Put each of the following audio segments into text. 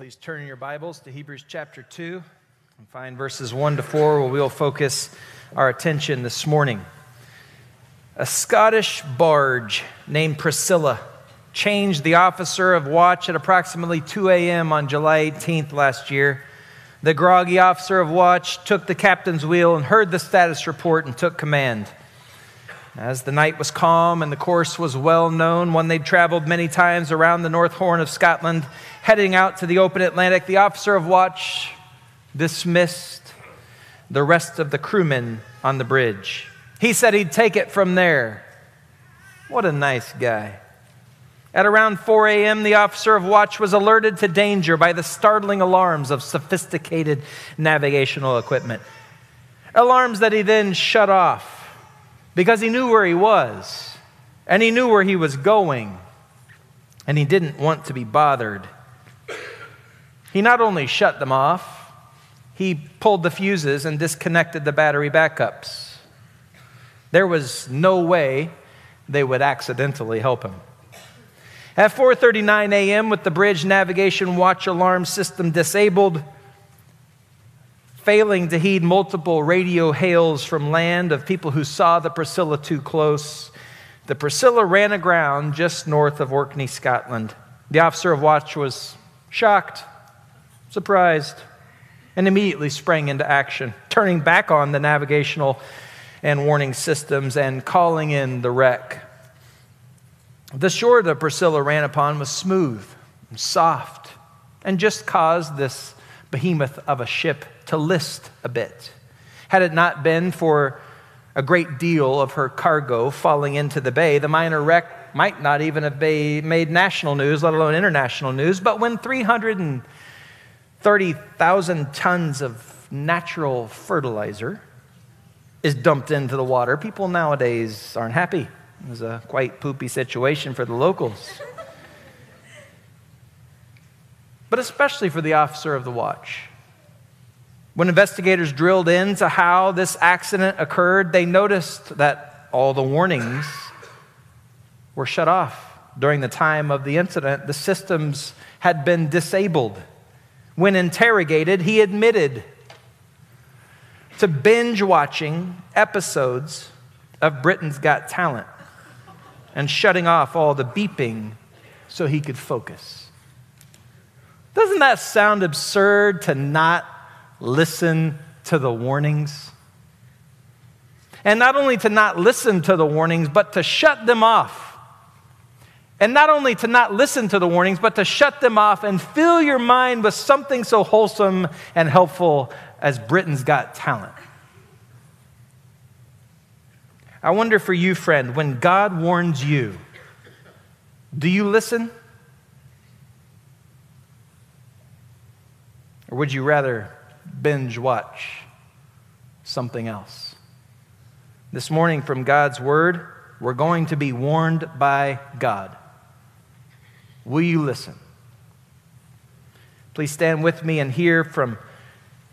please turn your Bibles to Hebrews chapter 2 and find verses 1 to 4 where we'll focus our attention this morning. A Scottish barge named Priscilla changed the officer of watch at approximately 2 a.m. on July 18th last year. The groggy officer of watch took the captain's wheel and heard the status report and took command. As the night was calm and the course was well known, one they'd traveled many times around the North Horn of Scotland, heading out to the open Atlantic, the officer of watch dismissed the rest of the crewmen on the bridge. He said he'd take it from there. What a nice guy. At around 4 a.m., the officer of watch was alerted to danger by the startling alarms of sophisticated navigational equipment. Alarms that he then shut off because he knew where he was and he knew where he was going and he didn't want to be bothered. He not only shut them off, he pulled the fuses and disconnected the battery backups. There was no way they would accidentally help him. At 4:39 a.m. with the bridge navigation watch alarm system disabled, failing to heed multiple radio hails from land of people who saw the Priscilla too close, the Priscilla ran aground just north of Orkney, Scotland. The officer of watch was shocked, surprised, and immediately sprang into action, turning back on the navigational and warning systems and calling in the wreck. The shore that Priscilla ran upon was smooth and soft and just caused this behemoth of a ship to list a bit. Had it not been for a great deal of her cargo falling into the bay, the minor wreck might not even have made national news, let alone international news. But when 330,000 tons of natural fertilizer is dumped into the water, people nowadays aren't happy. It was a quite poopy situation for the locals. But especially for the officer of the watch. When investigators drilled into how this accident occurred, they noticed that all the warnings were shut off during the time of the incident. The systems had been disabled. When interrogated, he admitted to binge watching episodes of Britain's Got Talent and shutting off all the beeping so he could focus. Doesn't that sound absurd to not listen to the warnings? And not only to not listen to the warnings, but to shut them off. And not only to not listen to the warnings, but to shut them off and fill your mind with something so wholesome and helpful as Britain's Got Talent. I wonder for you, friend, when God warns you, do you listen? Or would you rather binge watch something else? This morning, from God's Word, we're going to be warned by God. Will you listen? Please stand with me and hear from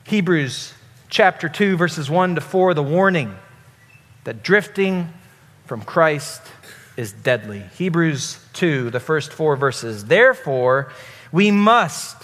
Hebrews chapter 2, verses 1 to 4, the warning that drifting from Christ is deadly. Hebrews 2, the first four verses. Therefore, we must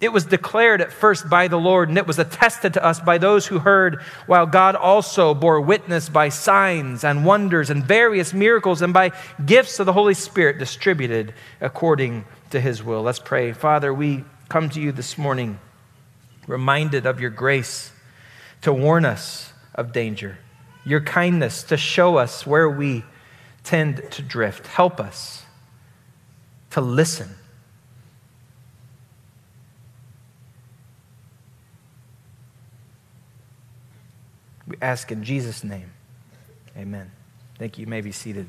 It was declared at first by the Lord, and it was attested to us by those who heard, while God also bore witness by signs and wonders and various miracles and by gifts of the Holy Spirit distributed according to his will. Let's pray. Father, we come to you this morning reminded of your grace to warn us of danger, your kindness to show us where we tend to drift. Help us to listen ask in Jesus' name. Amen. Thank you. You may be seated.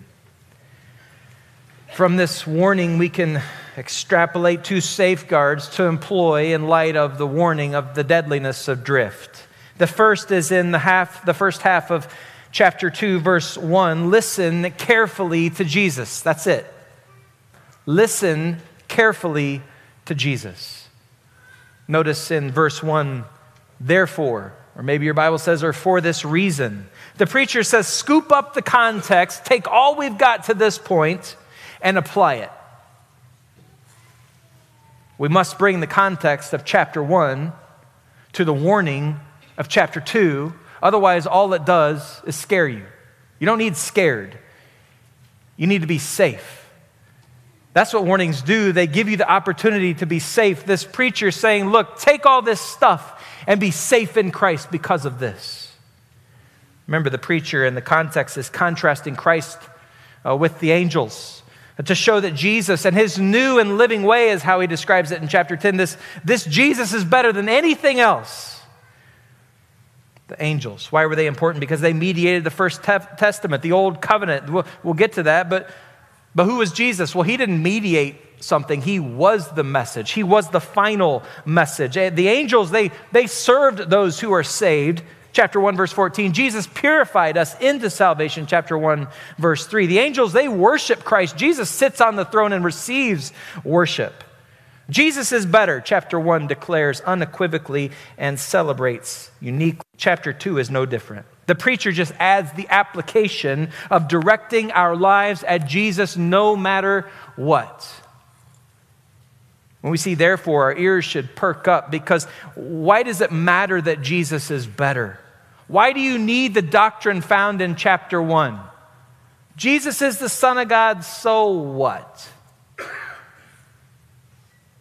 From this warning, we can extrapolate two safeguards to employ in light of the warning of the deadliness of drift. The first is in the half the first half of chapter 2 verse 1. Listen carefully to Jesus. That's it. Listen carefully to Jesus. Notice in verse 1, therefore, or maybe your Bible says, or for this reason. The preacher says, scoop up the context, take all we've got to this point, and apply it. We must bring the context of chapter 1 to the warning of chapter 2. Otherwise, all it does is scare you. You don't need scared, you need to be safe. That's what warnings do. They give you the opportunity to be safe. This preacher saying, Look, take all this stuff and be safe in Christ because of this. Remember, the preacher in the context is contrasting Christ uh, with the angels to show that Jesus and his new and living way is how he describes it in chapter 10. This, this Jesus is better than anything else. The angels. Why were they important? Because they mediated the first te- testament, the old covenant. We'll, we'll get to that, but but who was Jesus? Well, he didn't mediate something. He was the message. He was the final message. Eh, the angels, they, they served those who are saved. Chapter 1, verse 14. Jesus purified us into salvation. Chapter 1, verse 3. The angels, they worship Christ. Jesus sits on the throne and receives worship. Jesus is better, chapter 1 declares unequivocally and celebrates uniquely. Chapter 2 is no different. The preacher just adds the application of directing our lives at Jesus no matter what. When we see, therefore, our ears should perk up because why does it matter that Jesus is better? Why do you need the doctrine found in chapter 1? Jesus is the Son of God, so what?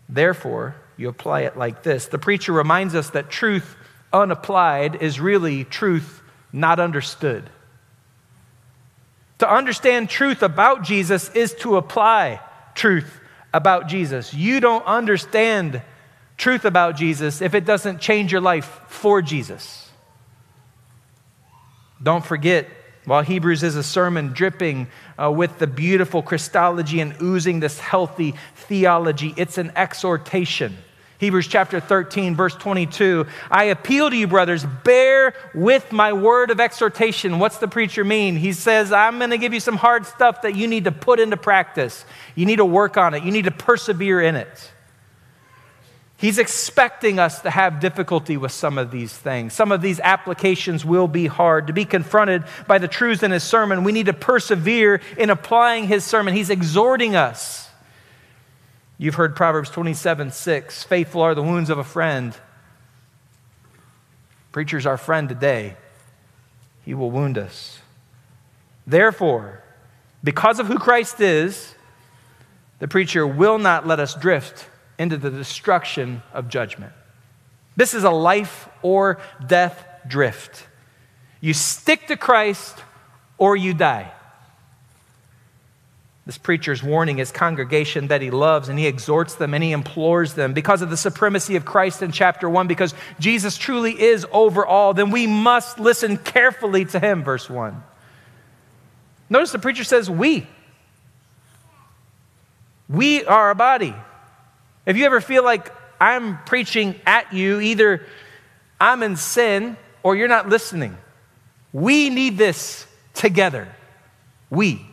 Therefore, you apply it like this. The preacher reminds us that truth unapplied is really truth not understood. To understand truth about Jesus is to apply truth about Jesus. You don't understand truth about Jesus if it doesn't change your life for Jesus. Don't forget, while Hebrews is a sermon dripping uh, with the beautiful Christology and oozing this healthy theology, it's an exhortation. Hebrews chapter 13, verse 22. I appeal to you, brothers, bear with my word of exhortation. What's the preacher mean? He says, I'm going to give you some hard stuff that you need to put into practice. You need to work on it, you need to persevere in it. He's expecting us to have difficulty with some of these things. Some of these applications will be hard. To be confronted by the truths in his sermon, we need to persevere in applying his sermon. He's exhorting us. You've heard Proverbs 27 6. Faithful are the wounds of a friend. Preacher's our friend today. He will wound us. Therefore, because of who Christ is, the preacher will not let us drift into the destruction of judgment. This is a life or death drift. You stick to Christ or you die. This preacher's warning his congregation that he loves, and he exhorts them and he implores them because of the supremacy of Christ in chapter 1, because Jesus truly is over all, then we must listen carefully to him, verse 1. Notice the preacher says, We. We are a body. If you ever feel like I'm preaching at you, either I'm in sin or you're not listening, we need this together. We.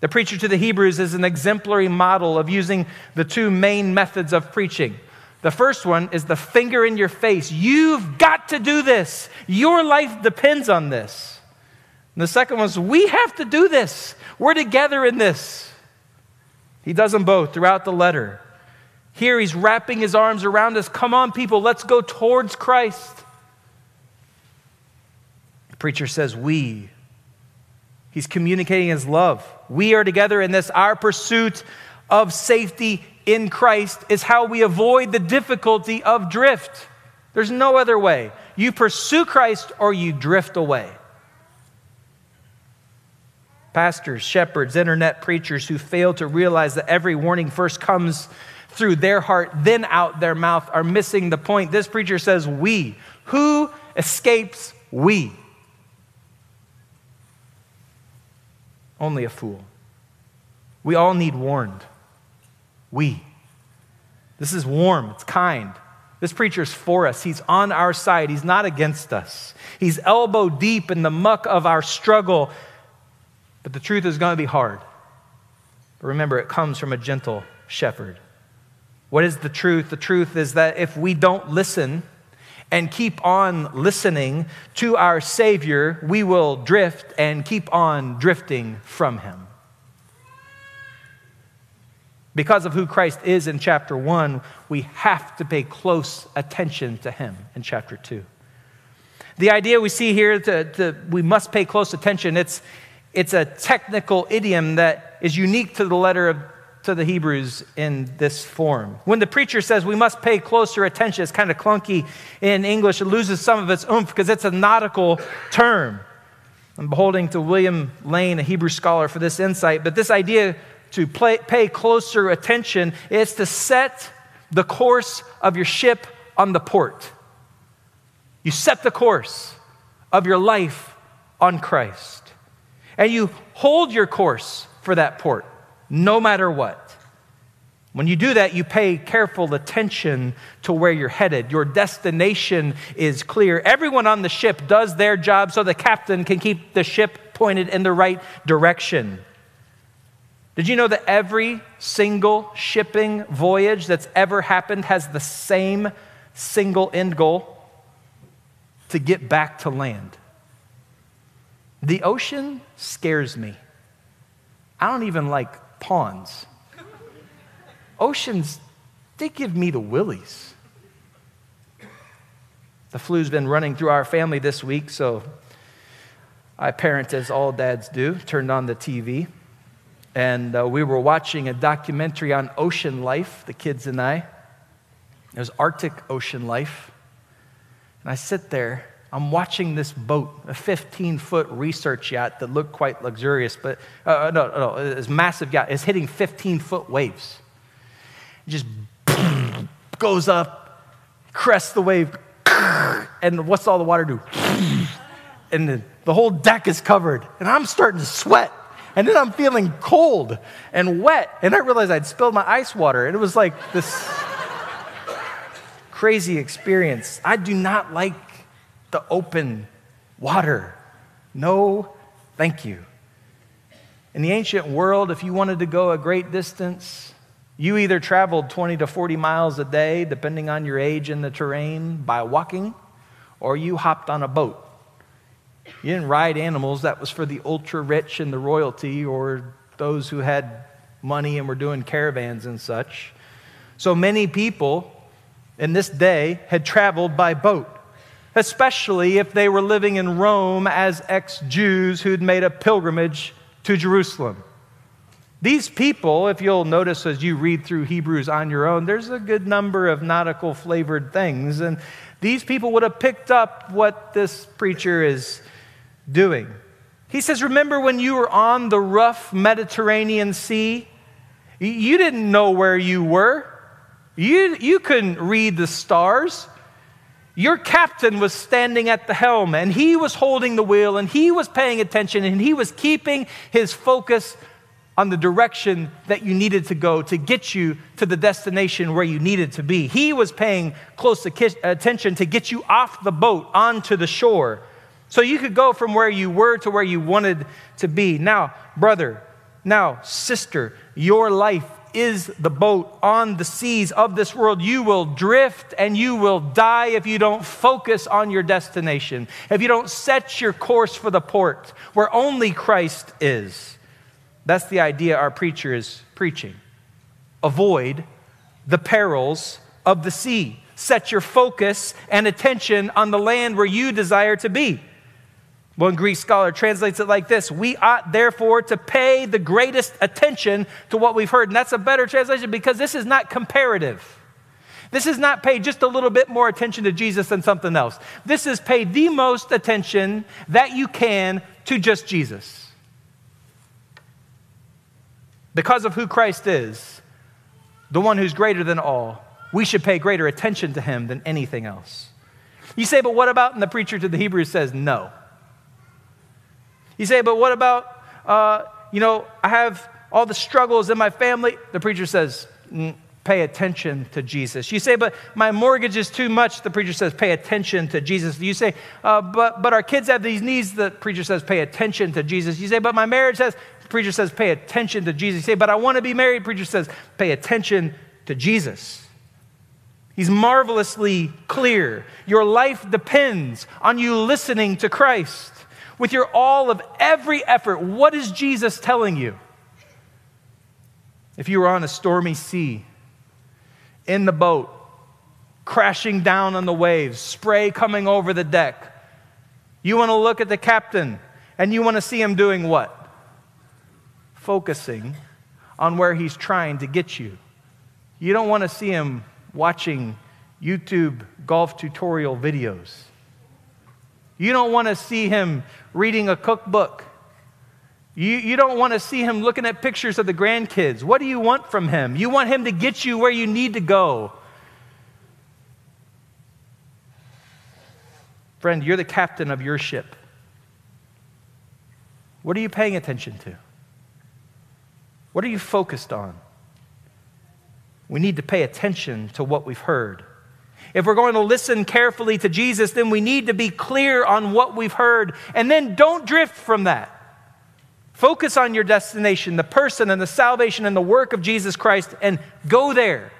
The preacher to the Hebrews is an exemplary model of using the two main methods of preaching. The first one is the finger in your face. You've got to do this. Your life depends on this. And the second one is we have to do this. We're together in this. He does them both throughout the letter. Here he's wrapping his arms around us. Come on, people, let's go towards Christ. The preacher says, We He's communicating his love. We are together in this. Our pursuit of safety in Christ is how we avoid the difficulty of drift. There's no other way. You pursue Christ or you drift away. Pastors, shepherds, internet preachers who fail to realize that every warning first comes through their heart, then out their mouth, are missing the point. This preacher says, We. Who escapes we? Only a fool. We all need warned. We. This is warm, it's kind. This preacher's for us. He's on our side. He's not against us. He's elbow deep in the muck of our struggle. But the truth is going to be hard. But remember, it comes from a gentle shepherd. What is the truth? The truth is that if we don't listen and keep on listening to our Savior, we will drift and keep on drifting from Him. Because of who Christ is in chapter 1, we have to pay close attention to Him in chapter 2. The idea we see here, to, we must pay close attention, it's, it's a technical idiom that is unique to the letter of to the Hebrews in this form. When the preacher says we must pay closer attention, it's kind of clunky in English. It loses some of its oomph because it's a nautical term. I'm beholding to William Lane, a Hebrew scholar, for this insight. But this idea to play, pay closer attention is to set the course of your ship on the port. You set the course of your life on Christ. And you hold your course for that port no matter what. When you do that, you pay careful attention to where you're headed. Your destination is clear. Everyone on the ship does their job so the captain can keep the ship pointed in the right direction. Did you know that every single shipping voyage that's ever happened has the same single end goal? To get back to land. The ocean scares me. I don't even like ponds. Oceans, they give me the willies. The flu's been running through our family this week, so I parent as all dads do, turned on the TV, and uh, we were watching a documentary on ocean life, the kids and I. It was Arctic ocean life. And I sit there I'm watching this boat, a 15 foot research yacht that looked quite luxurious, but uh, uh no, no, it's massive yacht. It's hitting 15 foot waves. It just goes up, crests the wave, and what's all the water do? And the, the whole deck is covered, and I'm starting to sweat. And then I'm feeling cold and wet, and I realized I'd spilled my ice water, and it was like this crazy experience. I do not like the open water. No, thank you. In the ancient world, if you wanted to go a great distance, you either traveled 20 to 40 miles a day, depending on your age and the terrain, by walking, or you hopped on a boat. You didn't ride animals, that was for the ultra rich and the royalty, or those who had money and were doing caravans and such. So many people in this day had traveled by boat especially if they were living in Rome as ex Jews who'd made a pilgrimage to Jerusalem. These people, if you'll notice as you read through Hebrews on your own, there's a good number of nautical flavored things. And these people would have picked up what this preacher is doing. He says, Remember when you were on the rough Mediterranean Sea? You didn't know where you were. You, you couldn't read the stars. Your captain was standing at the helm and he was holding the wheel and he was paying attention and he was keeping his focus on the direction that you needed to go to get you to the destination where you needed to be. He was paying close attention to get you off the boat onto the shore so you could go from where you were to where you wanted to be. Now, brother, now, sister, your life is the boat on the seas of this world. You will drift and you will die if you don't focus on your destination, if you don't set your course for the port where only Christ is. That's the idea our preacher is preaching. Avoid the perils of the sea. Set your focus and attention on the land where you desire to be. One Greek scholar translates it like this We ought therefore to pay the greatest attention to what we've heard. And that's a better translation because this is not comparative. This is not pay just a little bit more attention to Jesus than something else. This is pay the most attention that you can to just Jesus. Because of who Christ is, the one who's greater than all, we should pay greater attention to him than anything else. You say, but what about? And the preacher to the Hebrews says, no. You say, but what about, uh, you know, I have all the struggles in my family? The preacher says, mm, pay attention to Jesus. You say, but my mortgage is too much. The preacher says, pay attention to Jesus. You say, uh, but, but our kids have these needs. The preacher says, pay attention to Jesus. You say, but my marriage has, the preacher says, pay attention to Jesus. You say, but I want to be married. The preacher says, pay attention to Jesus. He's marvelously clear. Your life depends on you listening to Christ. With your all of every effort, what is Jesus telling you? If you were on a stormy sea, in the boat, crashing down on the waves, spray coming over the deck, you want to look at the captain and you want to see him doing what? Focusing on where he's trying to get you. You don't want to see him watching YouTube golf tutorial videos. You don't want to see him reading a cookbook you, you don't want to see him looking at pictures of the grandkids. What do you want from him? You want him to get you where you need to go. Friend, you're the captain of your ship. What are you paying attention to? What are you focused on? We need to pay attention to what we've heard. If we're going to listen carefully to Jesus, then we need to be clear on what we've heard. And then don't drift from that. Focus on your destination, the person and the salvation and the work of Jesus Christ, and go there.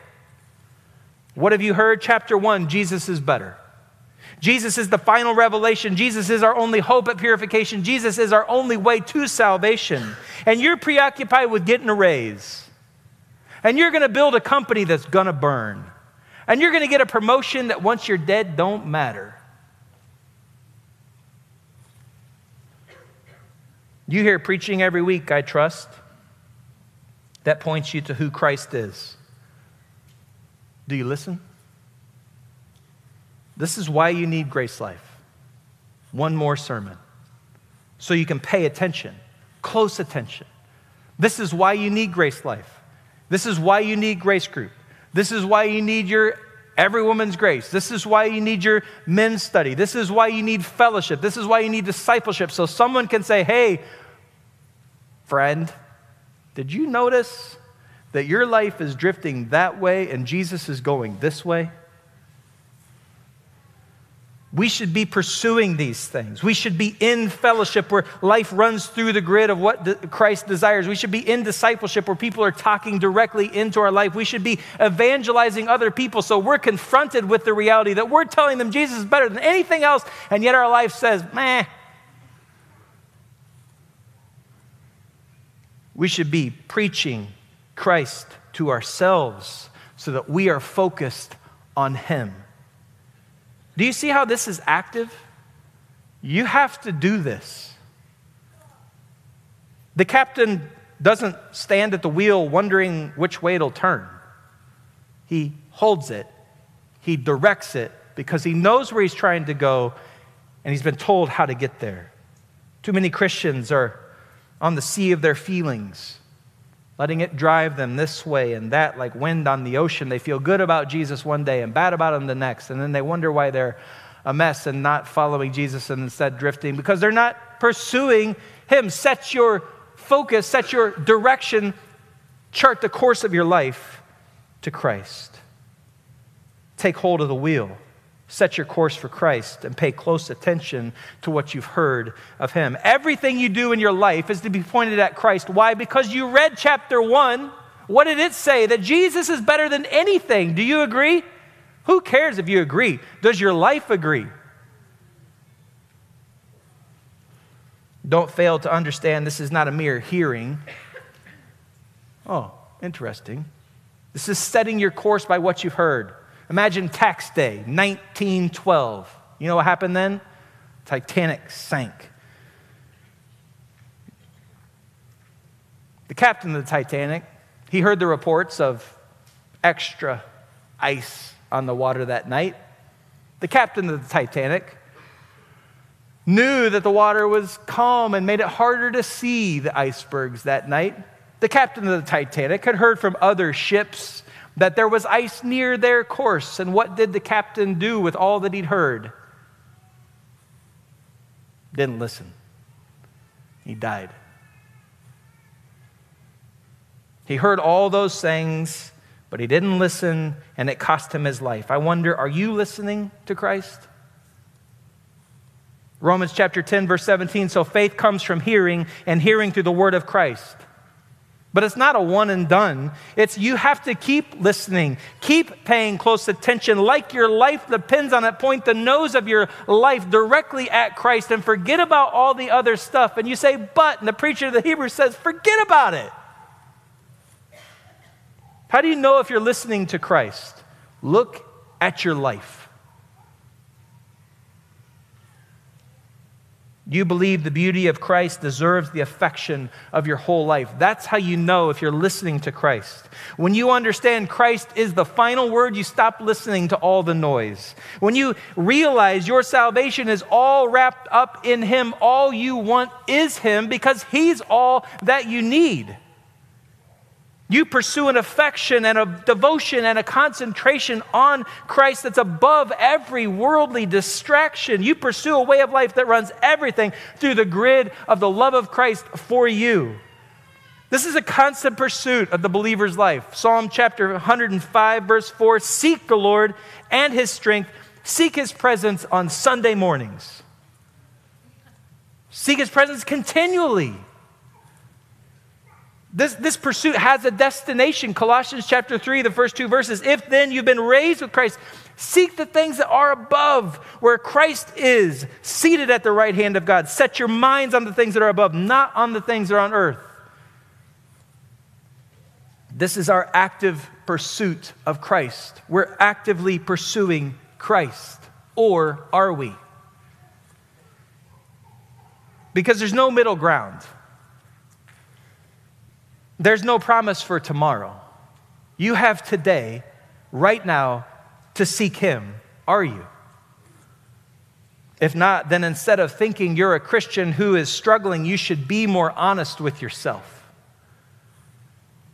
What have you heard? Chapter 1 Jesus is better. Jesus is the final revelation. Jesus is our only hope at purification. Jesus is our only way to salvation. And you're preoccupied with getting a raise. And you're going to build a company that's going to burn. And you're going to get a promotion that once you're dead don't matter. You hear preaching every week, I trust. That points you to who Christ is. Do you listen? This is why you need Grace Life. One more sermon. So you can pay attention, close attention. This is why you need Grace Life. This is why you need Grace Group. This is why you need your Every woman's grace. This is why you need your men's study. This is why you need fellowship. This is why you need discipleship. So someone can say, hey, friend, did you notice that your life is drifting that way and Jesus is going this way? We should be pursuing these things. We should be in fellowship where life runs through the grid of what Christ desires. We should be in discipleship where people are talking directly into our life. We should be evangelizing other people so we're confronted with the reality that we're telling them Jesus is better than anything else, and yet our life says, meh. We should be preaching Christ to ourselves so that we are focused on Him. Do you see how this is active? You have to do this. The captain doesn't stand at the wheel wondering which way it'll turn. He holds it, he directs it because he knows where he's trying to go and he's been told how to get there. Too many Christians are on the sea of their feelings letting it drive them this way and that, like wind on the ocean. They feel good about Jesus one day and bad about him the next, and then they wonder why they're a mess and not following Jesus and instead drifting because they're not pursuing him. Set your focus, set your direction, chart the course of your life to Christ. Take hold of the wheel set your course for Christ and pay close attention to what you've heard of Him. Everything you do in your life is to be pointed at Christ. Why? Because you read chapter one. What did it say? That Jesus is better than anything. Do you agree? Who cares if you agree? Does your life agree? Don't fail to understand this is not a mere hearing. Oh, interesting. This is setting your course by what you've heard. Imagine tax day, 1912. You know what happened then? Titanic sank. The captain of the Titanic, he heard the reports of extra ice on the water that night. The captain of the Titanic knew that the water was calm and made it harder to see the icebergs that night. The captain of the Titanic had heard from other ships that there was ice near their course. And what did the captain do with all that he'd heard? Didn't listen. He died. He heard all those things, but he didn't listen and it cost him his life. I wonder, are you listening to Christ? Romans chapter 10, verse 17. So faith comes from hearing, and hearing through the word of Christ. But it's not a one and done. It's you have to keep listening, keep paying close attention, like your life depends on it. Point the nose of your life directly at Christ and forget about all the other stuff. And you say, but, and the preacher of the Hebrews says, forget about it. How do you know if you're listening to Christ? Look at your life. You believe the beauty of Christ deserves the affection of your whole life. That's how you know if you're listening to Christ. When you understand Christ is the final word, you stop listening to all the noise. When you realize your salvation is all wrapped up in Him, all you want is Him because He's all that you need. You pursue an affection and a devotion and a concentration on Christ that's above every worldly distraction. You pursue a way of life that runs everything through the grid of the love of Christ for you. This is a constant pursuit of the believer's life. Psalm chapter 105, verse 4 Seek the Lord and his strength, seek his presence on Sunday mornings. Seek his presence continually. This, this pursuit has a destination. Colossians chapter 3, the first two verses. If then you've been raised with Christ, seek the things that are above, where Christ is, seated at the right hand of God. Set your minds on the things that are above, not on the things that are on earth. This is our active pursuit of Christ. We're actively pursuing Christ. Or are we? Because there's no middle ground. There's no promise for tomorrow. You have today, right now, to seek Him. Are you? If not, then instead of thinking you're a Christian who is struggling, you should be more honest with yourself.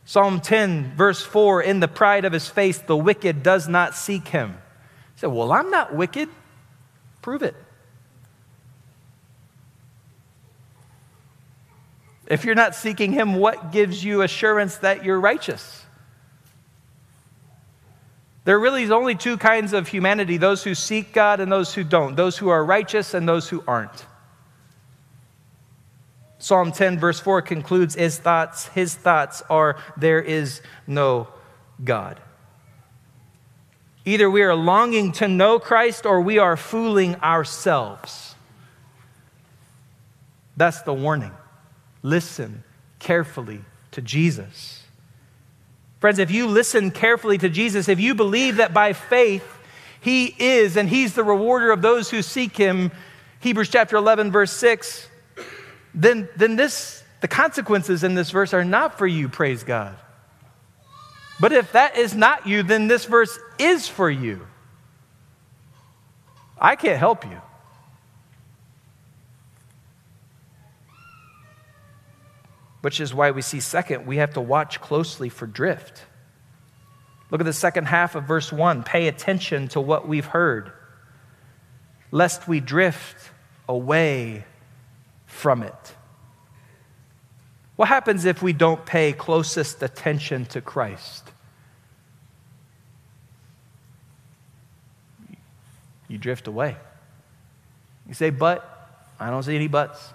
Psalm 10, verse 4 In the pride of his face, the wicked does not seek him. He said, Well, I'm not wicked. Prove it. If you're not seeking Him, what gives you assurance that you're righteous? There really is only two kinds of humanity those who seek God and those who don't, those who are righteous and those who aren't. Psalm 10, verse 4 concludes his thoughts, his thoughts are there is no God. Either we are longing to know Christ or we are fooling ourselves. That's the warning listen carefully to Jesus. Friends, if you listen carefully to Jesus, if you believe that by faith he is and he's the rewarder of those who seek him, Hebrews chapter 11, verse 6, then, then this, the consequences in this verse are not for you, praise God. But if that is not you, then this verse is for you. I can't help you. Which is why we see, second, we have to watch closely for drift. Look at the second half of verse 1. Pay attention to what we've heard, lest we drift away from it. What happens if we don't pay closest attention to Christ? You drift away. You say, but I don't see any buts.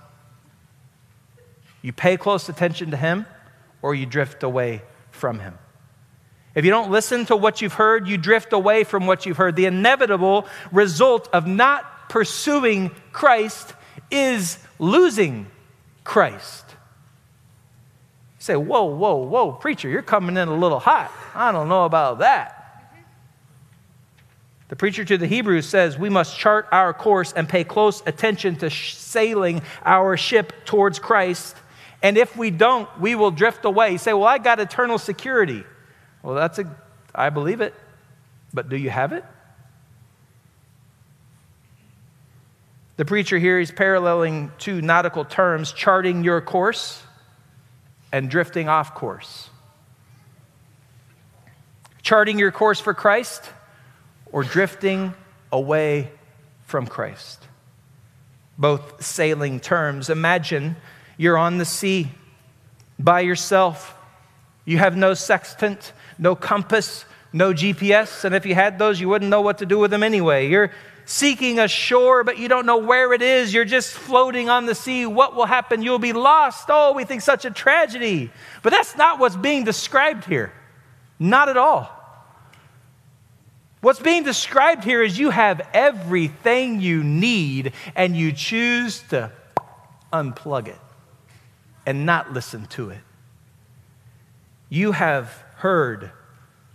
You pay close attention to Him or you drift away from Him. If you don't listen to what you've heard, you drift away from what you've heard. The inevitable result of not pursuing Christ is losing Christ. You say, Whoa, whoa, whoa, preacher, you're coming in a little hot. I don't know about that. The preacher to the Hebrews says we must chart our course and pay close attention to sailing our ship towards Christ and if we don't, we will drift away. You say, Well, I got eternal security. Well, that's a, I believe it. But do you have it? The preacher here is paralleling two nautical terms charting your course and drifting off course. Charting your course for Christ or drifting away from Christ. Both sailing terms. Imagine you're on the sea by yourself. You have no sextant, no compass, no GPS. And if you had those, you wouldn't know what to do with them anyway. You're seeking a shore, but you don't know where it is. You're just floating on the sea. What will happen? You'll be lost. Oh, we think such a tragedy. But that's not what's being described here. Not at all. What's being described here is you have everything you need and you choose to unplug it and not listen to it. You have heard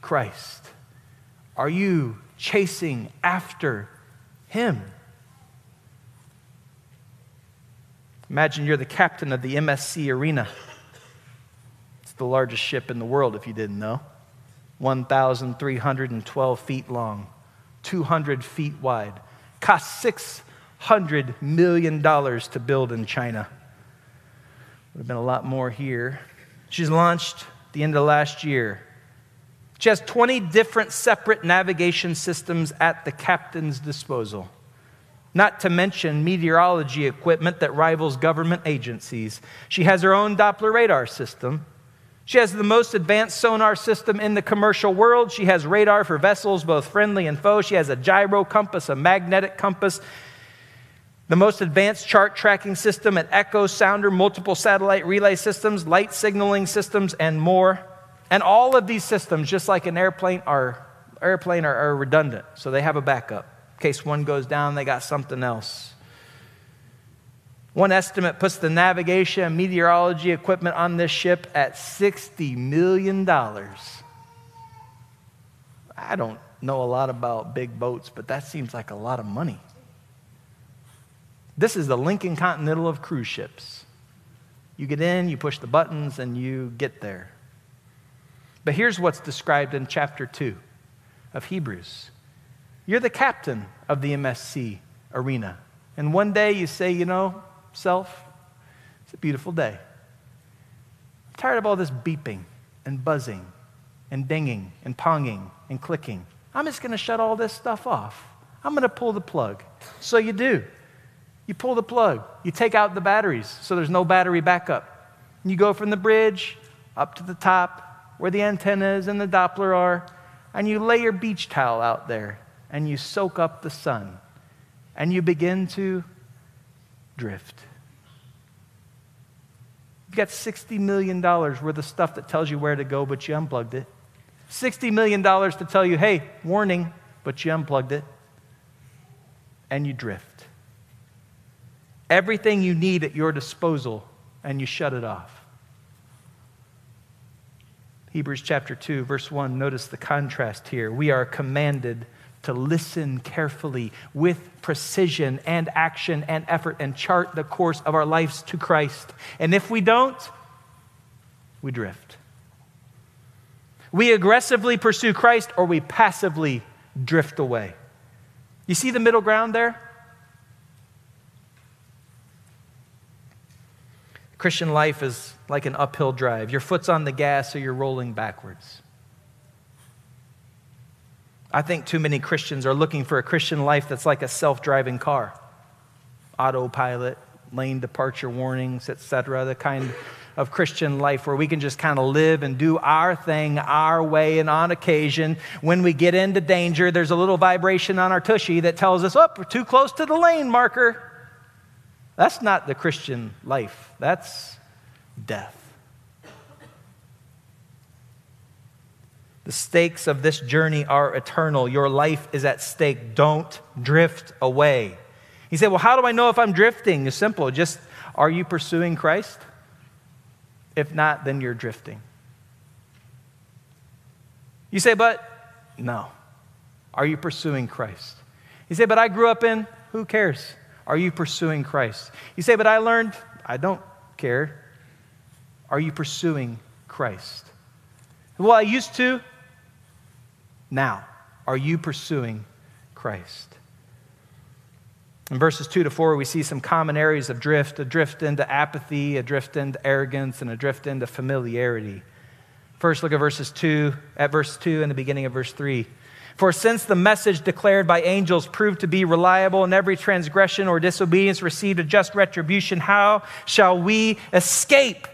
Christ. Are you chasing after him? Imagine you're the captain of the MSC Irina. It's the largest ship in the world, if you didn't know. 1,312 feet long, 200 feet wide. Cost $600 million to build in China. Would have been a lot more here. She's launched the end of last year. She has 20 different separate navigation systems at the captain's disposal, not to mention meteorology equipment that rivals government agencies. She has her own Doppler radar system. She has the most advanced sonar system in the commercial world. She has radar for vessels, both friendly and foe. She has a gyro compass, a magnetic compass, the most advanced chart tracking system, an echo sounder, multiple satellite relay systems, light signaling systems, and more. And all of these systems, just like an airplane, are, airplane are, are redundant. So they have a backup. In case one goes down, they got something else. One estimate puts the navigation and meteorology equipment on this ship at $60 million. I don't know a lot about big boats, but that seems like a lot of money. This is the Lincoln Continental of cruise ships. You get in, you push the buttons, and you get there. But here's what's described in chapter 2 of Hebrews You're the captain of the MSC Irina. And one day you say, you know, self, it's a beautiful day. I'm tired of all this beeping and buzzing and dinging and ponging and clicking. I'm just going to shut all this stuff off. I'm going to pull the plug. So you do. You pull the plug, you take out the batteries so there's no battery backup. And you go from the bridge up to the top where the antennas and the Doppler are, and you lay your beach towel out there and you soak up the sun and you begin to drift. You've got $60 million worth of stuff that tells you where to go, but you unplugged it. $60 million to tell you, hey, warning, but you unplugged it. And you drift everything you need at your disposal and you shut it off. Hebrews chapter 2, verse 1, notice the contrast here. We are commanded to listen carefully with precision and action and effort and chart the course of our lives to Christ. And if we don't, we drift. We aggressively pursue Christ or we passively drift away. You see the middle ground there? Christian life is like an uphill drive. Your foot's on the gas or you're rolling backwards. I think too many Christians are looking for a Christian life that's like a self driving car autopilot, lane departure warnings, etc. The kind of Christian life where we can just kind of live and do our thing our way. And on occasion, when we get into danger, there's a little vibration on our tushy that tells us, oh, we're too close to the lane marker. That's not the Christian life, that's death. The stakes of this journey are eternal. Your life is at stake. Don't drift away. He said, Well, how do I know if I'm drifting? It's simple. Just are you pursuing Christ? If not, then you're drifting. You say, But no. Are you pursuing Christ? You say, But I grew up in, who cares? Are you pursuing Christ? You say, but I learned, I don't care. Are you pursuing Christ? Well, I used to. Now, are you pursuing Christ? In verses 2 to 4, we see some common areas of drift a drift into apathy, a drift into arrogance, and a drift into familiarity. First, look at verses 2, at verse 2 and the beginning of verse 3. For since the message declared by angels proved to be reliable, and every transgression or disobedience received a just retribution, how shall we escape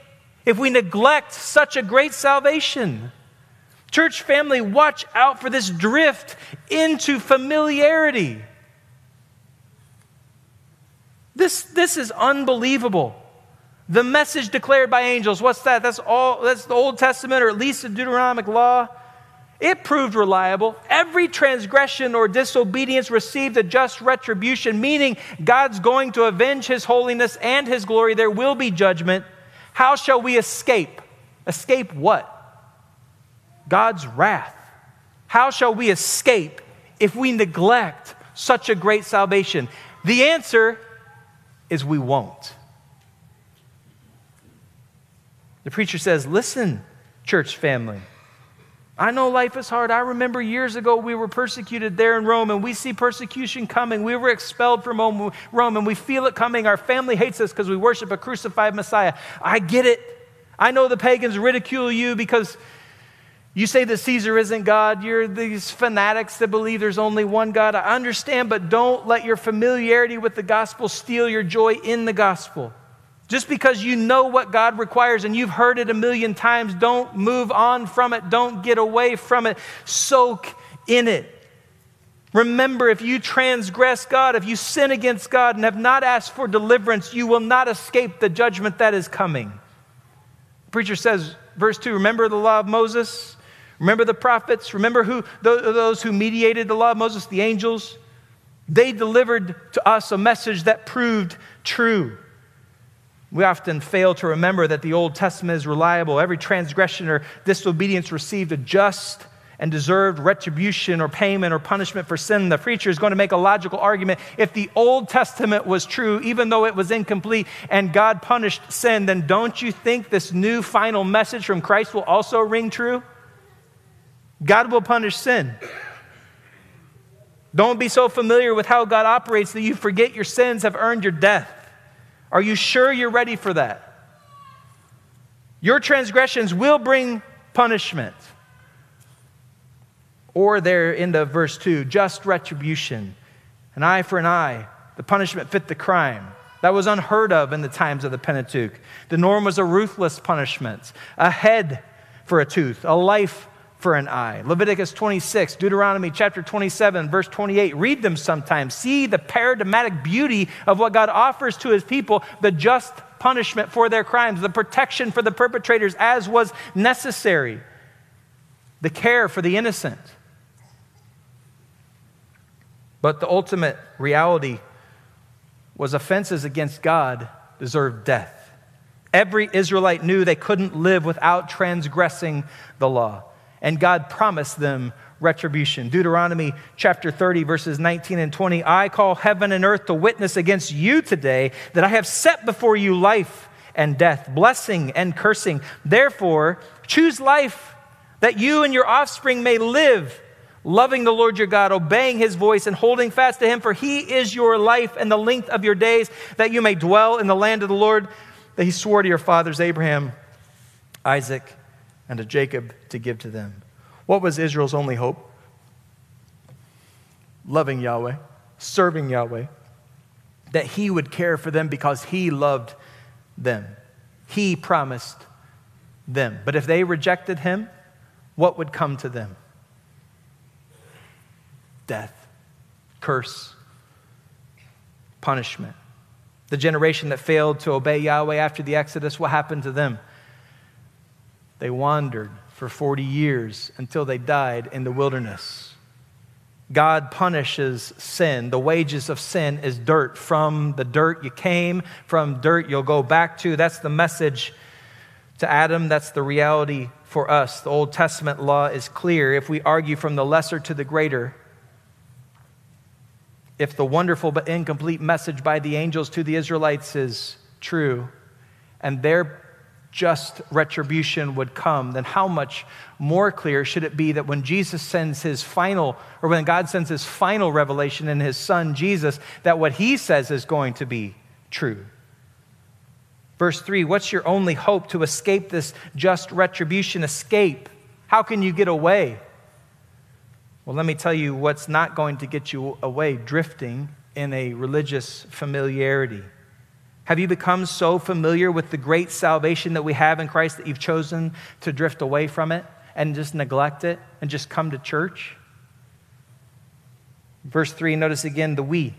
if we neglect such a great salvation? Church family, watch out for this drift into familiarity. This, this is unbelievable. The message declared by angels, what's that? That's all that's the Old Testament or at least the Deuteronomic law. It proved reliable. Every transgression or disobedience received a just retribution, meaning God's going to avenge his holiness and his glory. There will be judgment. How shall we escape? Escape what? God's wrath. How shall we escape if we neglect such a great salvation? The answer is we won't. The preacher says, Listen, church family. I know life is hard. I remember years ago we were persecuted there in Rome, and we see persecution coming. We were expelled from Rome, and we feel it coming. Our family hates us because we worship a crucified Messiah. I get it. I know the pagans ridicule you because you say that Caesar isn't God. You're these fanatics that believe there's only one God. I understand, but don't let your familiarity with the gospel steal your joy in the gospel. Just because you know what God requires and you've heard it a million times, don't move on from it. Don't get away from it. Soak in it. Remember, if you transgress God, if you sin against God and have not asked for deliverance, you will not escape the judgment that is coming. The preacher says, verse 2 Remember the law of Moses? Remember the prophets? Remember who those who mediated the law of Moses, the angels? They delivered to us a message that proved true. We often fail to remember that the Old Testament is reliable. Every transgression or disobedience received a just and deserved retribution or payment or punishment for sin. The preacher is going to make a logical argument. If the Old Testament was true, even though it was incomplete, and God punished sin, then don't you think this new final message from Christ will also ring true? God will punish sin. Don't be so familiar with how God operates that you forget your sins have earned your death. Are you sure you're ready for that? Your transgressions will bring punishment. Or there in the verse 2, just retribution. An eye for an eye. The punishment fit the crime. That was unheard of in the times of the Pentateuch. The norm was a ruthless punishment, a head for a tooth, a life for an eye. Leviticus 26, Deuteronomy chapter 27, verse 28. Read them sometimes. See the paradigmatic beauty of what God offers to his people, the just punishment for their crimes, the protection for the perpetrators as was necessary, the care for the innocent. But the ultimate reality was offenses against God deserved death. Every Israelite knew they couldn't live without transgressing the law and God promised them retribution. Deuteronomy chapter 30, verses 19 and 20 I call heaven and earth to witness against you today that I have set before you life and death, blessing and cursing. Therefore, choose life that you and your offspring may live, loving the Lord your God, obeying his voice, and holding fast to him, for he is your life and the length of your days, that you may dwell in the land of the Lord that he swore to your fathers, Abraham, Isaac, and to Jacob to give to them. What was Israel's only hope? Loving Yahweh, serving Yahweh, that He would care for them because He loved them. He promised them. But if they rejected Him, what would come to them? Death, curse, punishment. The generation that failed to obey Yahweh after the Exodus, what happened to them? They wandered for 40 years until they died in the wilderness. God punishes sin. The wages of sin is dirt. From the dirt you came, from dirt you'll go back to. That's the message to Adam. That's the reality for us. The Old Testament law is clear. If we argue from the lesser to the greater, if the wonderful but incomplete message by the angels to the Israelites is true, and their just retribution would come, then how much more clear should it be that when Jesus sends his final, or when God sends his final revelation in his son Jesus, that what he says is going to be true? Verse 3 What's your only hope to escape this just retribution? Escape. How can you get away? Well, let me tell you what's not going to get you away drifting in a religious familiarity. Have you become so familiar with the great salvation that we have in Christ that you've chosen to drift away from it? and just neglect it and just come to church? Verse 3, notice again the we.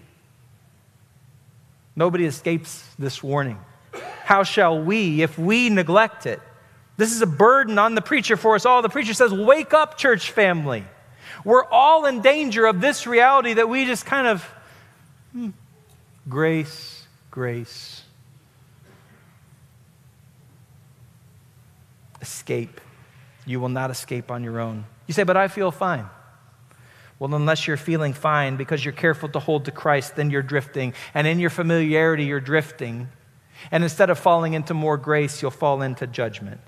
Nobody escapes this warning. How shall we, if we neglect it? This is a burden on the preacher for us all. The preacher says, Wake up, church family. We're all in danger of this reality that we just kind of hmm, grace, grace. Escape. You will not escape on your own. You say, But I feel fine. Well, unless you're feeling fine because you're careful to hold to Christ, then you're drifting. And in your familiarity, you're drifting. And instead of falling into more grace, you'll fall into judgment.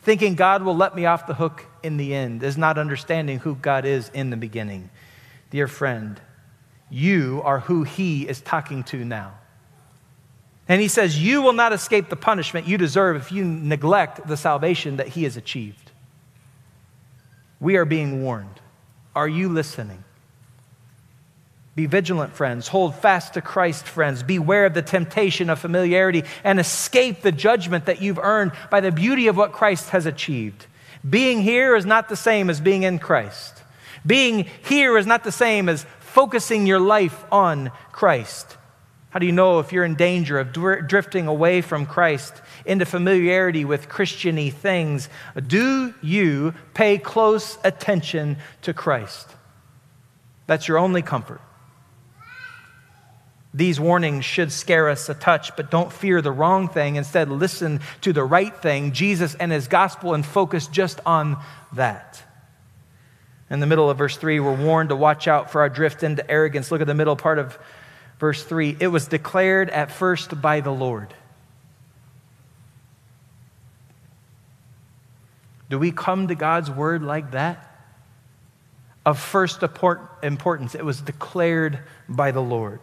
Thinking God will let me off the hook in the end is not understanding who God is in the beginning. Dear friend, you are who He is talking to now. And He says, You will not escape the punishment you deserve if you neglect the salvation that He has achieved. We are being warned. Are you listening? Be vigilant, friends. Hold fast to Christ, friends. Beware of the temptation of familiarity and escape the judgment that you've earned by the beauty of what Christ has achieved. Being here is not the same as being in Christ. Being here is not the same as focusing your life on Christ. How do you know if you're in danger of drifting away from Christ into familiarity with Christiany things? Do you pay close attention to Christ? That's your only comfort. These warnings should scare us a touch, but don't fear the wrong thing. Instead, listen to the right thing, Jesus and his gospel, and focus just on that. In the middle of verse 3, we're warned to watch out for our drift into arrogance. Look at the middle part of verse 3. It was declared at first by the Lord. Do we come to God's word like that? Of first importance, it was declared by the Lord.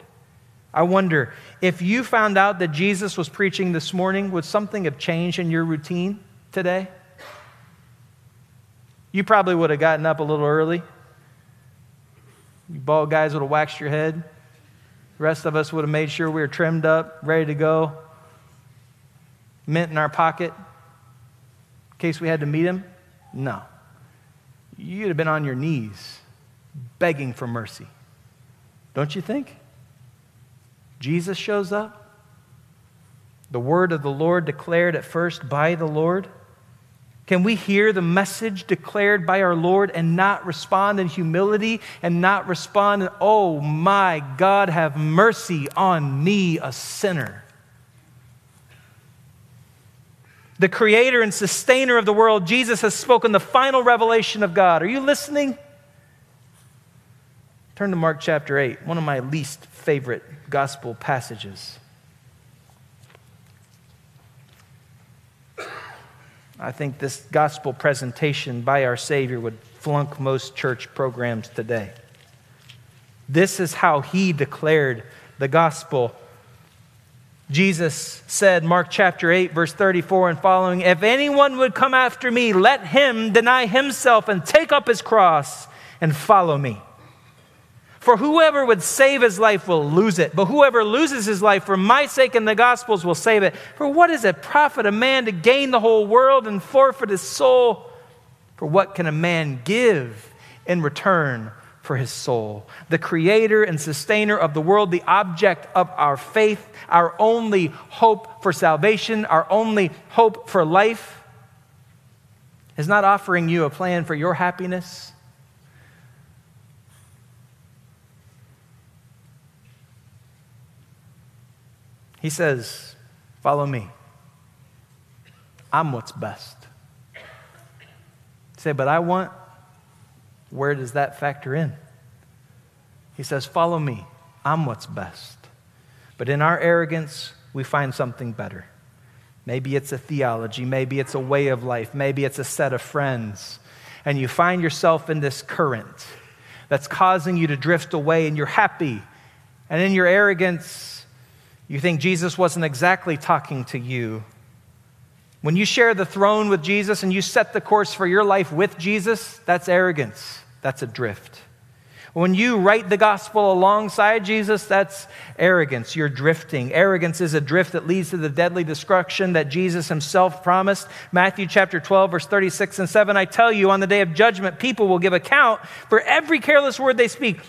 I wonder if you found out that Jesus was preaching this morning, would something have changed in your routine today? You probably would have gotten up a little early. You bald guys would have waxed your head. The rest of us would have made sure we were trimmed up, ready to go, mint in our pocket in case we had to meet him. No. You'd have been on your knees begging for mercy. Don't you think? Jesus shows up. The word of the Lord declared at first by the Lord. Can we hear the message declared by our Lord and not respond in humility and not respond in, oh my God, have mercy on me, a sinner? The creator and sustainer of the world, Jesus has spoken the final revelation of God. Are you listening? Turn to Mark chapter 8, one of my least favorite gospel passages. I think this gospel presentation by our Savior would flunk most church programs today. This is how he declared the gospel. Jesus said, Mark chapter 8, verse 34 and following, If anyone would come after me, let him deny himself and take up his cross and follow me. For whoever would save his life will lose it, but whoever loses his life for my sake and the gospel's will save it. For what is it profit a man to gain the whole world and forfeit his soul? For what can a man give in return for his soul? The creator and sustainer of the world, the object of our faith, our only hope for salvation, our only hope for life, is not offering you a plan for your happiness He says, Follow me. I'm what's best. say, but I want, where does that factor in? He says, Follow me. I'm what's best. But in our arrogance, we find something better. Maybe it's a theology, maybe it's a way of life, maybe it's a set of friends. And you find yourself in this current that's causing you to drift away, and you're happy. And in your arrogance, you think Jesus wasn't exactly talking to you. When you share the throne with Jesus and you set the course for your life with Jesus, that's arrogance. That's a drift. When you write the gospel alongside Jesus, that's arrogance. You're drifting. Arrogance is a drift that leads to the deadly destruction that Jesus himself promised. Matthew chapter 12, verse 36 and 7 I tell you, on the day of judgment, people will give account for every careless word they speak.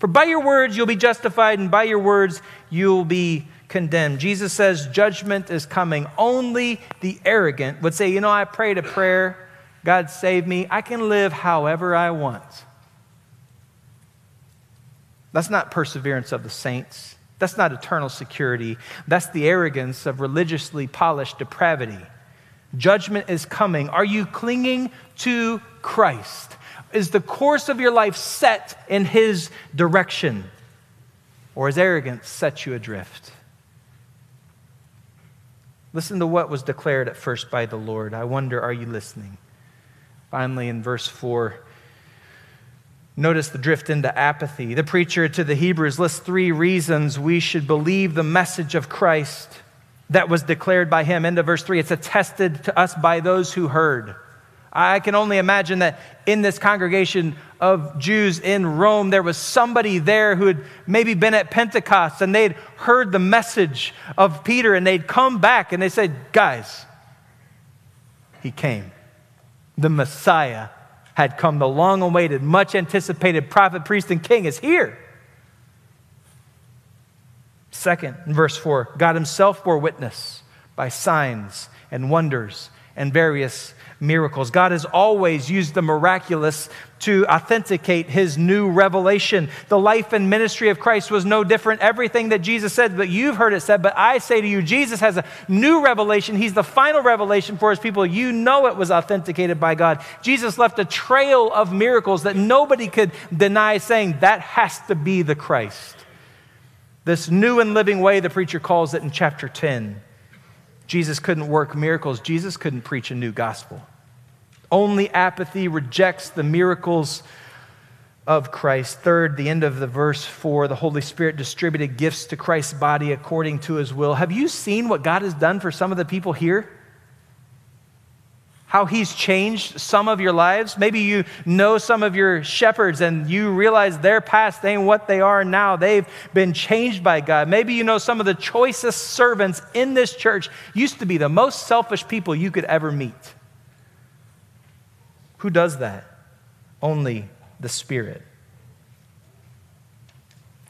For by your words you'll be justified, and by your words you'll be condemned. Jesus says judgment is coming. Only the arrogant would say, You know, I prayed a prayer, God save me. I can live however I want. That's not perseverance of the saints. That's not eternal security. That's the arrogance of religiously polished depravity. Judgment is coming. Are you clinging to Christ? Is the course of your life set in His direction? Or has arrogance set you adrift? Listen to what was declared at first by the Lord. I wonder, are you listening? Finally, in verse 4, Notice the drift into apathy. The preacher to the Hebrews lists three reasons we should believe the message of Christ that was declared by him. Into verse 3, it's attested to us by those who heard. I can only imagine that in this congregation of Jews in Rome, there was somebody there who had maybe been at Pentecost and they'd heard the message of Peter and they'd come back and they said, Guys, he came. The Messiah had come. The long awaited, much anticipated prophet, priest, and king is here. Second, in verse 4, God Himself bore witness by signs and wonders and various miracles. God has always used the miraculous to authenticate his new revelation. The life and ministry of Christ was no different. Everything that Jesus said, but you've heard it said, but I say to you, Jesus has a new revelation. He's the final revelation for his people. You know it was authenticated by God. Jesus left a trail of miracles that nobody could deny, saying that has to be the Christ. This new and living way, the preacher calls it in chapter 10. Jesus couldn't work miracles, Jesus couldn't preach a new gospel. Only apathy rejects the miracles of Christ. Third, the end of the verse four, the Holy Spirit distributed gifts to Christ's body according to his will. Have you seen what God has done for some of the people here? How he's changed some of your lives. Maybe you know some of your shepherds and you realize their past ain't what they are now. They've been changed by God. Maybe you know some of the choicest servants in this church used to be the most selfish people you could ever meet. Who does that? Only the Spirit.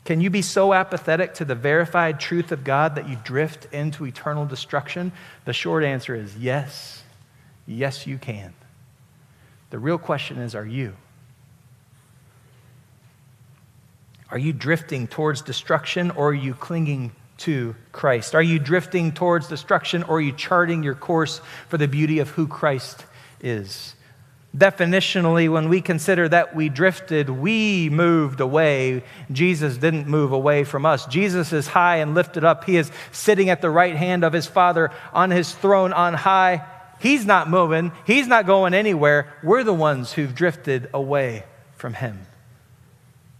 Can you be so apathetic to the verified truth of God that you drift into eternal destruction? The short answer is yes. Yes, you can. The real question is are you? Are you drifting towards destruction or are you clinging to Christ? Are you drifting towards destruction or are you charting your course for the beauty of who Christ is? Definitionally, when we consider that we drifted, we moved away. Jesus didn't move away from us. Jesus is high and lifted up. He is sitting at the right hand of his Father on his throne on high. He's not moving, he's not going anywhere. We're the ones who've drifted away from him.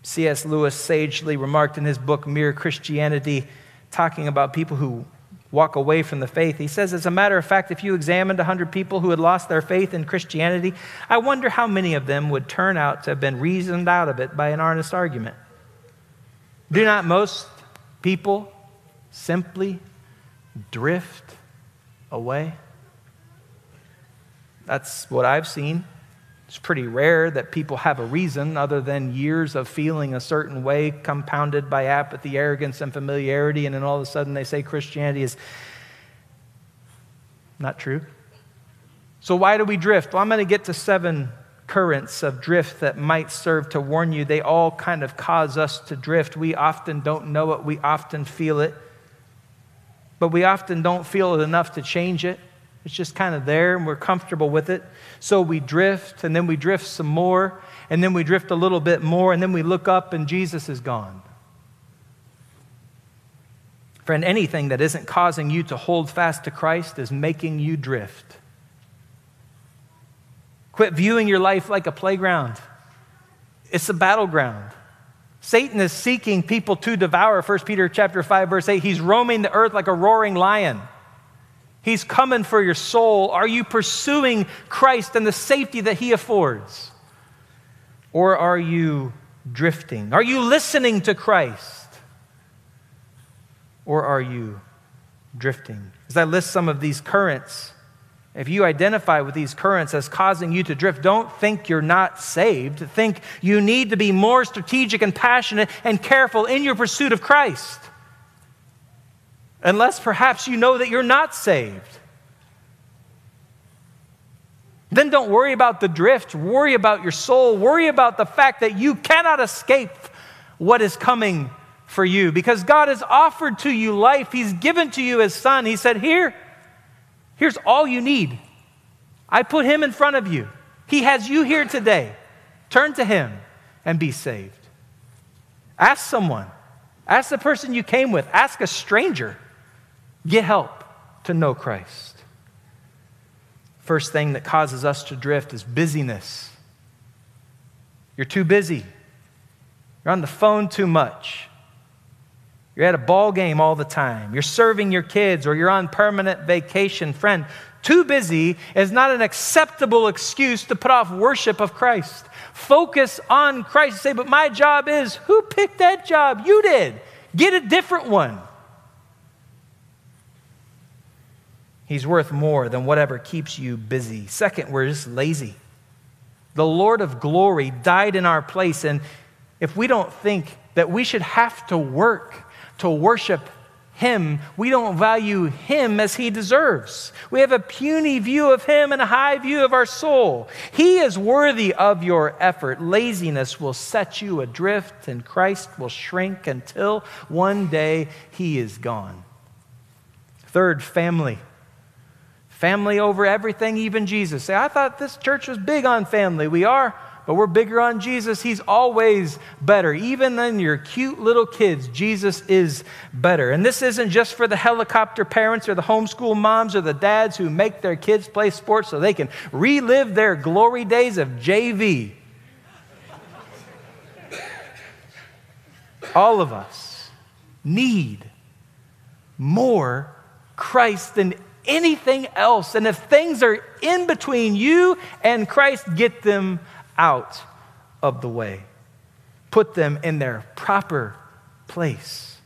C.S. Lewis sagely remarked in his book, Mere Christianity, talking about people who walk away from the faith. He says, as a matter of fact, if you examined 100 people who had lost their faith in Christianity, I wonder how many of them would turn out to have been reasoned out of it by an honest argument. Do not most people simply drift away? That's what I've seen. It's pretty rare that people have a reason other than years of feeling a certain way, compounded by apathy, arrogance, and familiarity, and then all of a sudden they say Christianity is not true. So, why do we drift? Well, I'm going to get to seven currents of drift that might serve to warn you. They all kind of cause us to drift. We often don't know it, we often feel it, but we often don't feel it enough to change it. It's just kind of there and we're comfortable with it. So we drift and then we drift some more and then we drift a little bit more and then we look up and Jesus is gone. Friend, anything that isn't causing you to hold fast to Christ is making you drift. Quit viewing your life like a playground, it's a battleground. Satan is seeking people to devour. 1 Peter chapter 5 verse 8. He's roaming the earth like a roaring lion. He's coming for your soul. Are you pursuing Christ and the safety that He affords? Or are you drifting? Are you listening to Christ? Or are you drifting? As I list some of these currents, if you identify with these currents as causing you to drift, don't think you're not saved. Think you need to be more strategic and passionate and careful in your pursuit of Christ. Unless perhaps you know that you're not saved. Then don't worry about the drift. Worry about your soul. Worry about the fact that you cannot escape what is coming for you because God has offered to you life. He's given to you His Son. He said, Here, here's all you need. I put Him in front of you. He has you here today. Turn to Him and be saved. Ask someone. Ask the person you came with. Ask a stranger. Get help to know Christ. First thing that causes us to drift is busyness. You're too busy. You're on the phone too much. You're at a ball game all the time. You're serving your kids or you're on permanent vacation. Friend, too busy is not an acceptable excuse to put off worship of Christ. Focus on Christ. Say, but my job is who picked that job? You did. Get a different one. He's worth more than whatever keeps you busy. Second, we're just lazy. The Lord of glory died in our place, and if we don't think that we should have to work to worship him, we don't value him as he deserves. We have a puny view of him and a high view of our soul. He is worthy of your effort. Laziness will set you adrift, and Christ will shrink until one day he is gone. Third, family. Family over everything, even Jesus. Say, I thought this church was big on family. We are, but we're bigger on Jesus. He's always better. Even than your cute little kids, Jesus is better. And this isn't just for the helicopter parents or the homeschool moms or the dads who make their kids play sports so they can relive their glory days of JV. All of us need more Christ than anything else. And if things are in between you and Christ, get them out of the way. Put them in their proper place.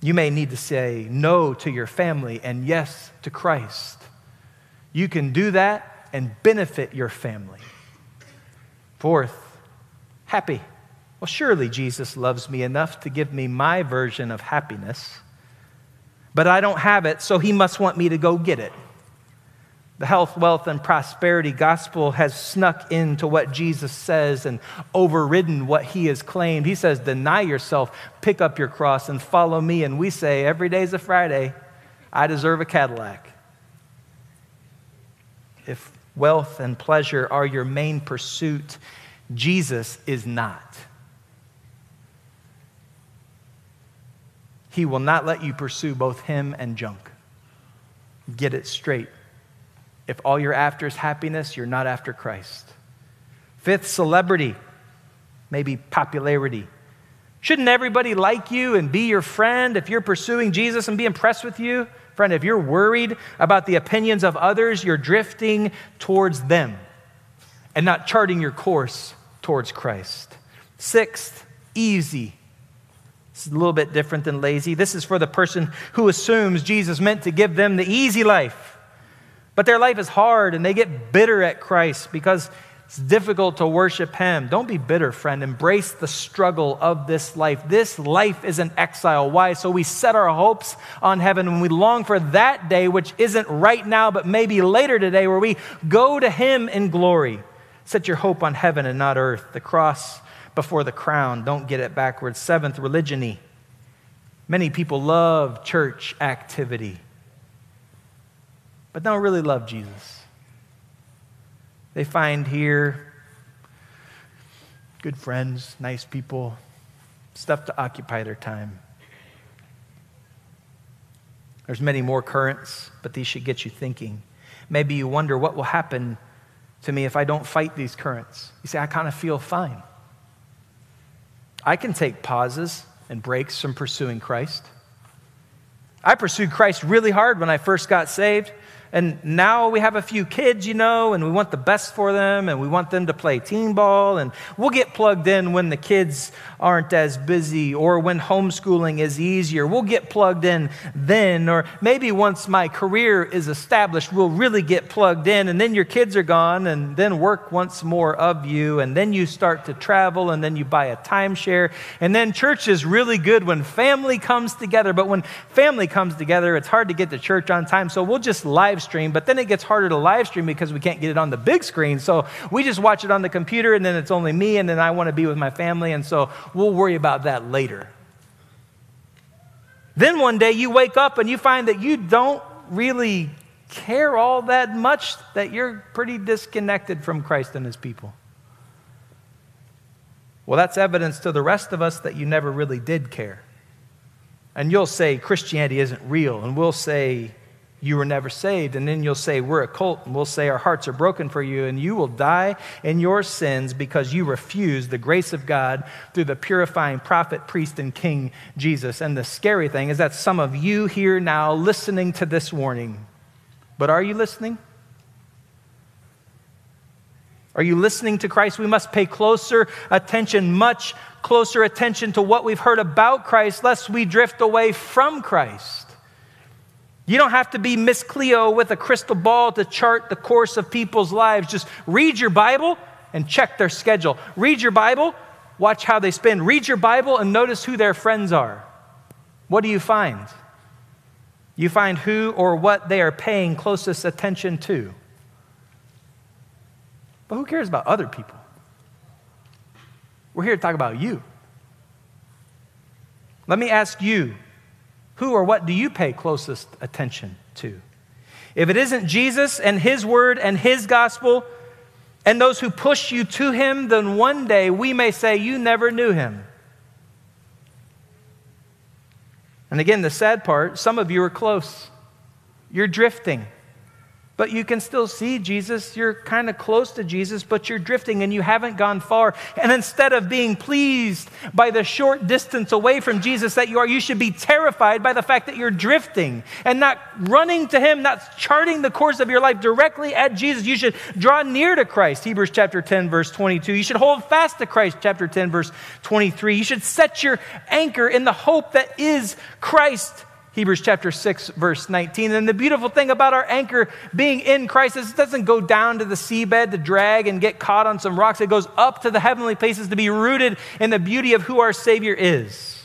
You may need to say no to your family and yes to Christ. You can do that and benefit your family. Fourth, happy. Well, surely Jesus loves me enough to give me my version of happiness but I don't have it, so he must want me to go get it. The health, wealth, and prosperity gospel has snuck into what Jesus says and overridden what he has claimed. He says, Deny yourself, pick up your cross, and follow me. And we say, Every day's a Friday. I deserve a Cadillac. If wealth and pleasure are your main pursuit, Jesus is not. He will not let you pursue both him and junk. Get it straight. If all you're after is happiness, you're not after Christ. Fifth, celebrity, maybe popularity. Shouldn't everybody like you and be your friend if you're pursuing Jesus and be impressed with you? Friend, if you're worried about the opinions of others, you're drifting towards them and not charting your course towards Christ. Sixth, easy it's a little bit different than lazy. This is for the person who assumes Jesus meant to give them the easy life. But their life is hard and they get bitter at Christ because it's difficult to worship Him. Don't be bitter, friend. Embrace the struggle of this life. This life is an exile. Why? So we set our hopes on heaven and we long for that day, which isn't right now, but maybe later today, where we go to Him in glory. Set your hope on heaven and not earth. The cross before the crown. Don't get it backwards. Seventh, religiony. Many people love church activity, but don't really love Jesus. They find here good friends, nice people, stuff to occupy their time. There's many more currents, but these should get you thinking. Maybe you wonder what will happen to me if I don't fight these currents. You say, I kind of feel fine. I can take pauses and breaks from pursuing Christ. I pursued Christ really hard when I first got saved. And now we have a few kids, you know, and we want the best for them and we want them to play team ball. And we'll get plugged in when the kids aren't as busy or when homeschooling is easier. We'll get plugged in then. Or maybe once my career is established, we'll really get plugged in. And then your kids are gone and then work wants more of you. And then you start to travel and then you buy a timeshare. And then church is really good when family comes together. But when family comes together, it's hard to get to church on time. So we'll just stream, but then it gets harder to live stream because we can't get it on the big screen. So we just watch it on the computer, and then it's only me, and then I want to be with my family, and so we'll worry about that later. Then one day you wake up and you find that you don't really care all that much, that you're pretty disconnected from Christ and his people. Well, that's evidence to the rest of us that you never really did care. And you'll say Christianity isn't real, and we'll say you were never saved. And then you'll say, We're a cult, and we'll say, Our hearts are broken for you, and you will die in your sins because you refuse the grace of God through the purifying prophet, priest, and king Jesus. And the scary thing is that some of you here now listening to this warning, but are you listening? Are you listening to Christ? We must pay closer attention, much closer attention to what we've heard about Christ, lest we drift away from Christ. You don't have to be Miss Cleo with a crystal ball to chart the course of people's lives. Just read your Bible and check their schedule. Read your Bible, watch how they spend. Read your Bible and notice who their friends are. What do you find? You find who or what they are paying closest attention to. But who cares about other people? We're here to talk about you. Let me ask you who or what do you pay closest attention to? If it isn't Jesus and His Word and His gospel and those who push you to Him, then one day we may say, You never knew Him. And again, the sad part some of you are close, you're drifting. But you can still see Jesus. You're kind of close to Jesus, but you're drifting and you haven't gone far. And instead of being pleased by the short distance away from Jesus that you are, you should be terrified by the fact that you're drifting and not running to Him, not charting the course of your life directly at Jesus. You should draw near to Christ, Hebrews chapter 10, verse 22. You should hold fast to Christ, chapter 10, verse 23. You should set your anchor in the hope that is Christ Hebrews chapter 6, verse 19. And the beautiful thing about our anchor being in Christ is it doesn't go down to the seabed to drag and get caught on some rocks. It goes up to the heavenly places to be rooted in the beauty of who our Savior is.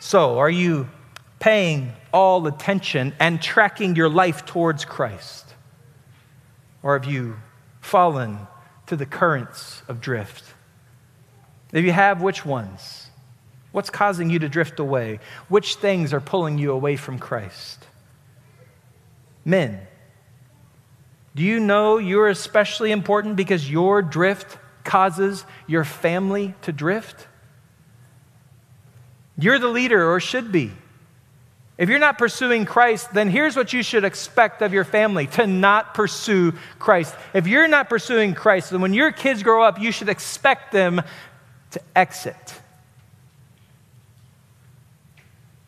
So, are you paying all attention and tracking your life towards Christ? Or have you fallen to the currents of drift? If you have, which ones? What's causing you to drift away? Which things are pulling you away from Christ? Men, do you know you're especially important because your drift causes your family to drift? You're the leader, or should be. If you're not pursuing Christ, then here's what you should expect of your family to not pursue Christ. If you're not pursuing Christ, then when your kids grow up, you should expect them to exit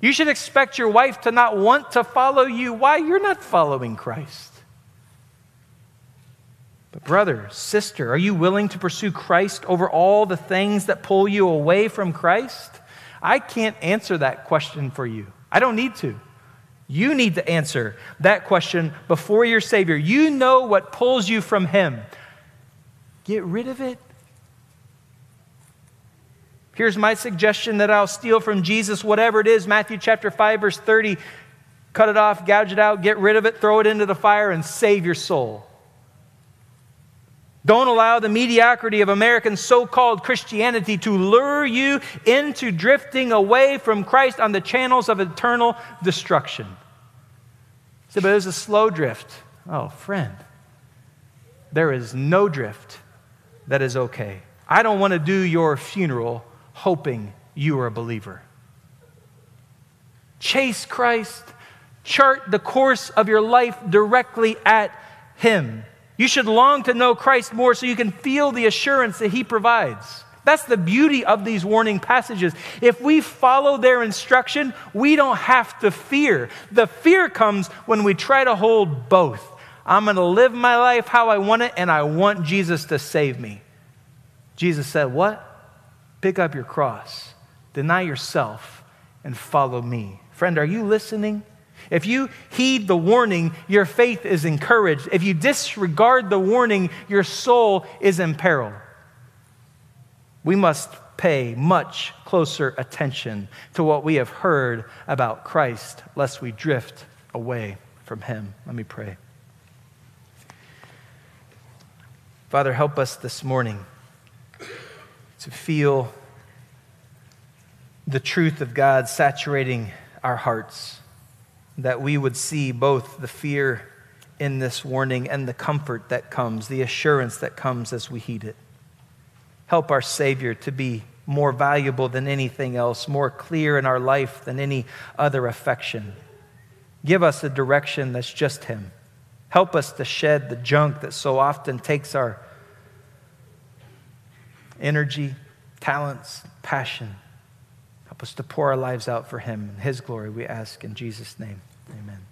You should expect your wife to not want to follow you. Why? You're not following Christ. But, brother, sister, are you willing to pursue Christ over all the things that pull you away from Christ? I can't answer that question for you. I don't need to. You need to answer that question before your Savior. You know what pulls you from Him. Get rid of it Here's my suggestion that I'll steal from Jesus, whatever it is Matthew chapter 5, verse 30. Cut it off, gouge it out, get rid of it, throw it into the fire, and save your soul. Don't allow the mediocrity of American so called Christianity to lure you into drifting away from Christ on the channels of eternal destruction. So, but it was a slow drift. Oh, friend, there is no drift that is okay. I don't want to do your funeral hoping you are a believer. Chase Christ, chart the course of your life directly at Him. You should long to know Christ more so you can feel the assurance that He provides. That's the beauty of these warning passages. If we follow their instruction, we don't have to fear. The fear comes when we try to hold both. I'm going to live my life how I want it, and I want Jesus to save me. Jesus said, What? Pick up your cross, deny yourself, and follow me. Friend, are you listening? If you heed the warning, your faith is encouraged. If you disregard the warning, your soul is in peril. We must pay much closer attention to what we have heard about Christ, lest we drift away from Him. Let me pray. Father, help us this morning to feel the truth of God saturating our hearts, that we would see both the fear in this warning and the comfort that comes, the assurance that comes as we heed it. Help our Savior to be more valuable than anything else, more clear in our life than any other affection. Give us a direction that's just Him. Help us to shed the junk that so often takes our energy, talents, passion. Help us to pour our lives out for Him. In His glory, we ask in Jesus' name. Amen.